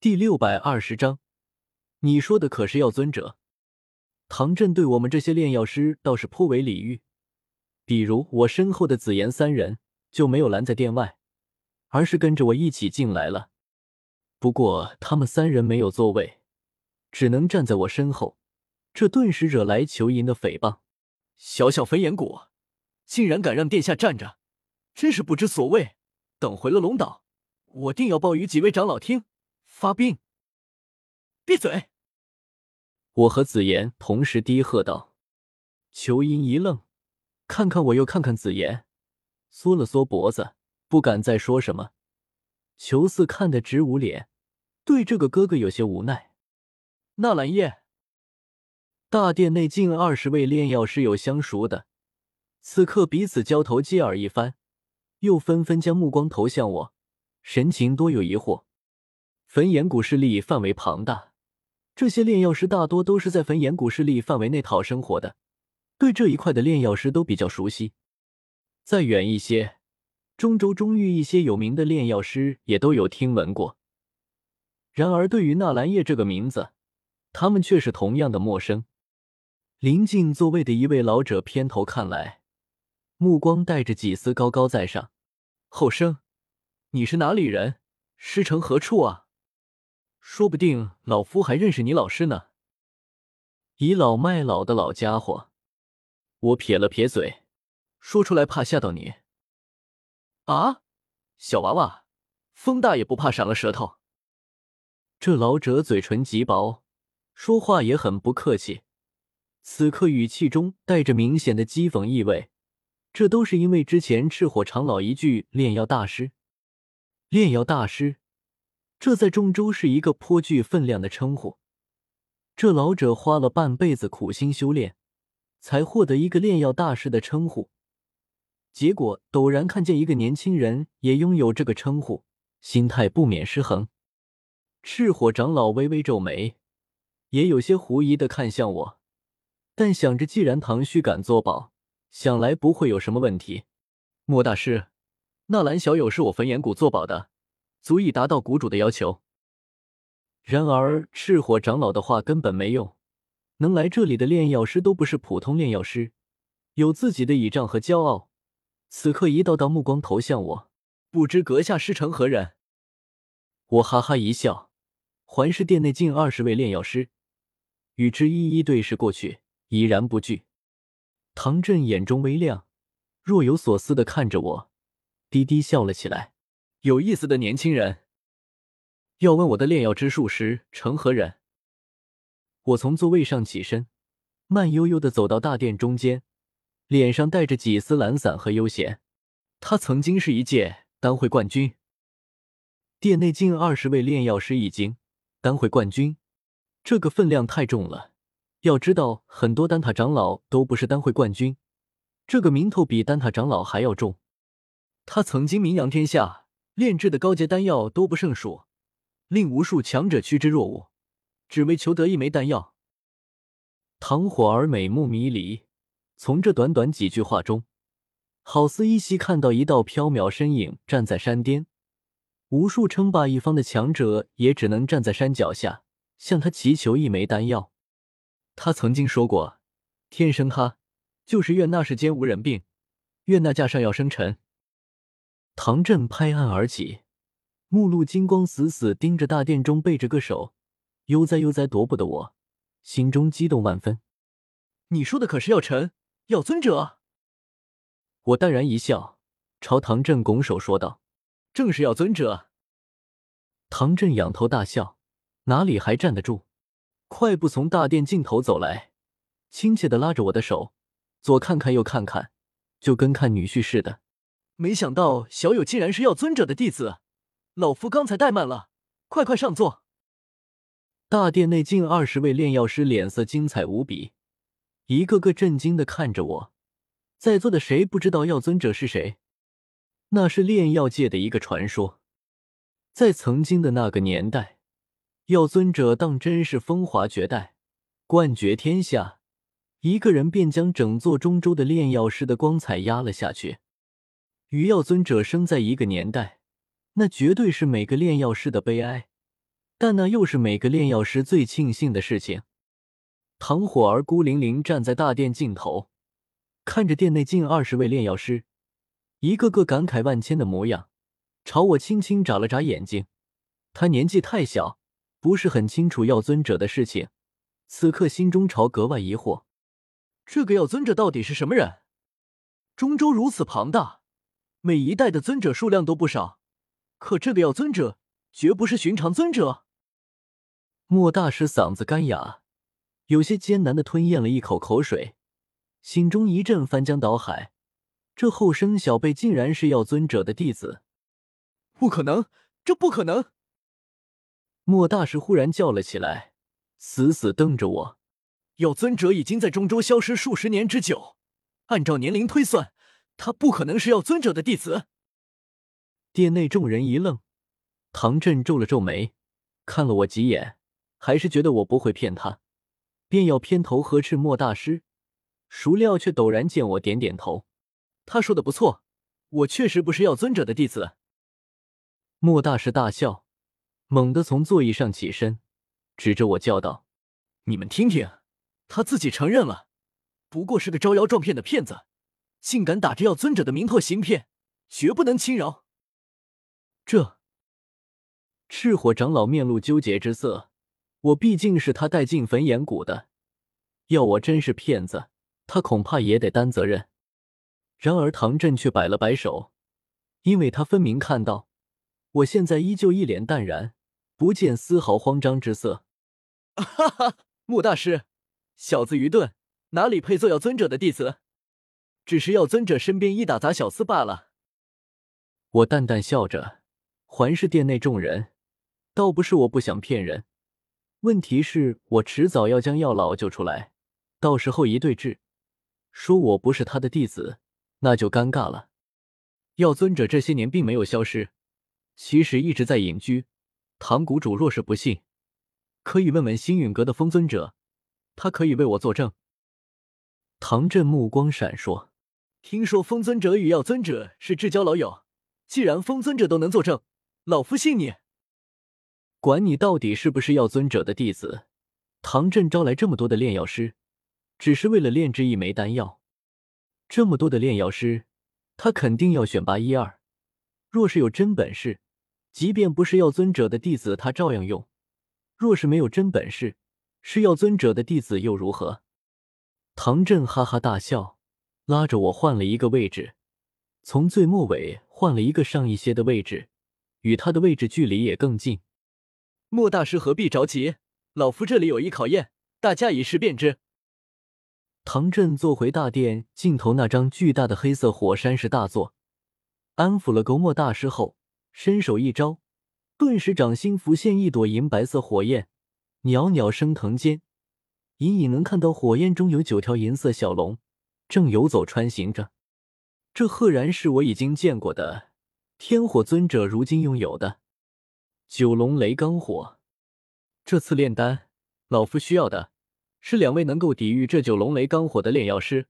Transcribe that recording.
第六百二十章，你说的可是药尊者？唐振对我们这些炼药师倒是颇为礼遇，比如我身后的紫妍三人就没有拦在殿外，而是跟着我一起进来了。不过他们三人没有座位，只能站在我身后，这顿时惹来裘银的诽谤。小小焚炎谷，竟然敢让殿下站着，真是不知所谓！等回了龙岛，我定要报与几位长老听，发兵！闭嘴！我和紫妍同时低喝道。裘银一愣，看看我又看看紫妍，缩了缩脖子，不敢再说什么。裘四看得直捂脸，对这个哥哥有些无奈。纳兰叶，大殿内近二十位炼药师有相熟的，此刻彼此交头接耳一番。又纷纷将目光投向我，神情多有疑惑。焚炎谷势力范围庞大，这些炼药师大多都是在焚炎谷势力范围内讨生活的，对这一块的炼药师都比较熟悉。再远一些，中州中域一些有名的炼药师也都有听闻过。然而，对于纳兰叶这个名字，他们却是同样的陌生。临近座位的一位老者偏头看来。目光带着几丝高高在上。后生，你是哪里人？师承何处啊？说不定老夫还认识你老师呢。倚老卖老的老家伙，我撇了撇嘴，说出来怕吓到你。啊，小娃娃，风大也不怕闪了舌头。这老者嘴唇极薄，说话也很不客气，此刻语气中带着明显的讥讽意味。这都是因为之前赤火长老一句“炼药大师”，炼药大师，这在中州是一个颇具分量的称呼。这老者花了半辈子苦心修炼，才获得一个炼药大师的称呼。结果陡然看见一个年轻人也拥有这个称呼，心态不免失衡。赤火长老微微皱眉，也有些狐疑的看向我，但想着既然唐虚敢作保。想来不会有什么问题。莫大师，纳兰小友是我焚炎谷作保的，足以达到谷主的要求。然而赤火长老的话根本没用，能来这里的炼药师都不是普通炼药师，有自己的倚仗和骄傲。此刻一道道目光投向我，不知阁下师承何人？我哈哈一笑，环视殿内近二十位炼药师，与之一一对视过去，怡然不惧。唐振眼中微亮，若有所思的看着我，低低笑了起来。有意思的年轻人，要问我的炼药之术师成何人？我从座位上起身，慢悠悠的走到大殿中间，脸上带着几丝懒散和悠闲。他曾经是一届丹会冠军。殿内近二十位炼药师已经丹会冠军，这个分量太重了。要知道，很多丹塔长老都不是丹会冠军，这个名头比丹塔长老还要重。他曾经名扬天下，炼制的高阶丹药多不胜数，令无数强者趋之若鹜，只为求得一枚丹药。唐火儿美目迷离，从这短短几句话中，好似依稀看到一道飘渺身影站在山巅，无数称霸一方的强者也只能站在山脚下，向他祈求一枚丹药。他曾经说过：“天生他，就是愿那世间无人病，愿那架上药生尘。”唐振拍案而起，目露金光，死死盯着大殿中背着个手悠哉悠哉踱步的我，心中激动万分。你说的可是药尘，药尊者？我淡然一笑，朝唐振拱手说道：“正是药尊者。”唐振仰头大笑，哪里还站得住？快步从大殿尽头走来，亲切的拉着我的手，左看看右看看，就跟看女婿似的。没想到小友竟然是药尊者的弟子，老夫刚才怠慢了，快快上座。大殿内近二十位炼药师脸色精彩无比，一个个震惊的看着我。在座的谁不知道药尊者是谁？那是炼药界的一个传说，在曾经的那个年代。药尊者当真是风华绝代，冠绝天下，一个人便将整座中州的炼药师的光彩压了下去。与药尊者生在一个年代，那绝对是每个炼药师的悲哀。但那又是每个炼药师最庆幸的事情。唐火儿孤零零站在大殿尽头，看着殿内近二十位炼药师，一个个感慨万千的模样，朝我轻轻眨了眨眼睛。他年纪太小，不是很清楚药尊者的事情，此刻心中朝格外疑惑：这个药尊者到底是什么人？中州如此庞大，每一代的尊者数量都不少，可这个药尊者绝不是寻常尊者。莫大师嗓子干哑。有些艰难的吞咽了一口口水，心中一阵翻江倒海。这后生小辈竟然是药尊者的弟子，不可能，这不可能！莫大师忽然叫了起来，死死瞪着我。药尊者已经在中州消失数十年之久，按照年龄推算，他不可能是药尊者的弟子。殿内众人一愣，唐振皱了皱眉，看了我几眼，还是觉得我不会骗他。便要偏头呵斥莫大师，孰料却陡然见我点点头。他说的不错，我确实不是药尊者的弟子。莫大师大笑，猛地从座椅上起身，指着我叫道：“你们听听，他自己承认了，不过是个招摇撞骗的骗子，竟敢打着要尊者的名头行骗，绝不能轻饶。”这赤火长老面露纠结之色。我毕竟是他带进焚炎谷的，要我真是骗子，他恐怕也得担责任。然而唐振却摆了摆手，因为他分明看到我现在依旧一脸淡然，不见丝毫慌张之色。哈哈，穆大师，小子愚钝，哪里配做要尊者的弟子？只是药尊者身边一打杂小厮罢了。我淡淡笑着，环视殿内众人，倒不是我不想骗人。问题是，我迟早要将药老救出来，到时候一对质，说我不是他的弟子，那就尴尬了。药尊者这些年并没有消失，其实一直在隐居。唐谷主若是不信，可以问问星陨阁的风尊者，他可以为我作证。唐振目光闪烁，听说风尊者与药尊者是至交老友，既然风尊者都能作证，老夫信你。管你到底是不是药尊者的弟子，唐振招来这么多的炼药师，只是为了炼制一枚丹药。这么多的炼药师，他肯定要选拔一二。若是有真本事，即便不是药尊者的弟子，他照样用；若是没有真本事，是药尊者的弟子又如何？唐振哈哈大笑，拉着我换了一个位置，从最末尾换了一个上一些的位置，与他的位置距离也更近。莫大师何必着急？老夫这里有一考验，大家一试便知。唐振坐回大殿尽头那张巨大的黑色火山石大座，安抚了勾莫大师后，伸手一招，顿时掌心浮现一朵银白色火焰，袅袅升腾间，隐隐能看到火焰中有九条银色小龙正游走穿行着。这赫然是我已经见过的天火尊者如今拥有的。九龙雷罡火，这次炼丹，老夫需要的是两位能够抵御这九龙雷罡火的炼药师。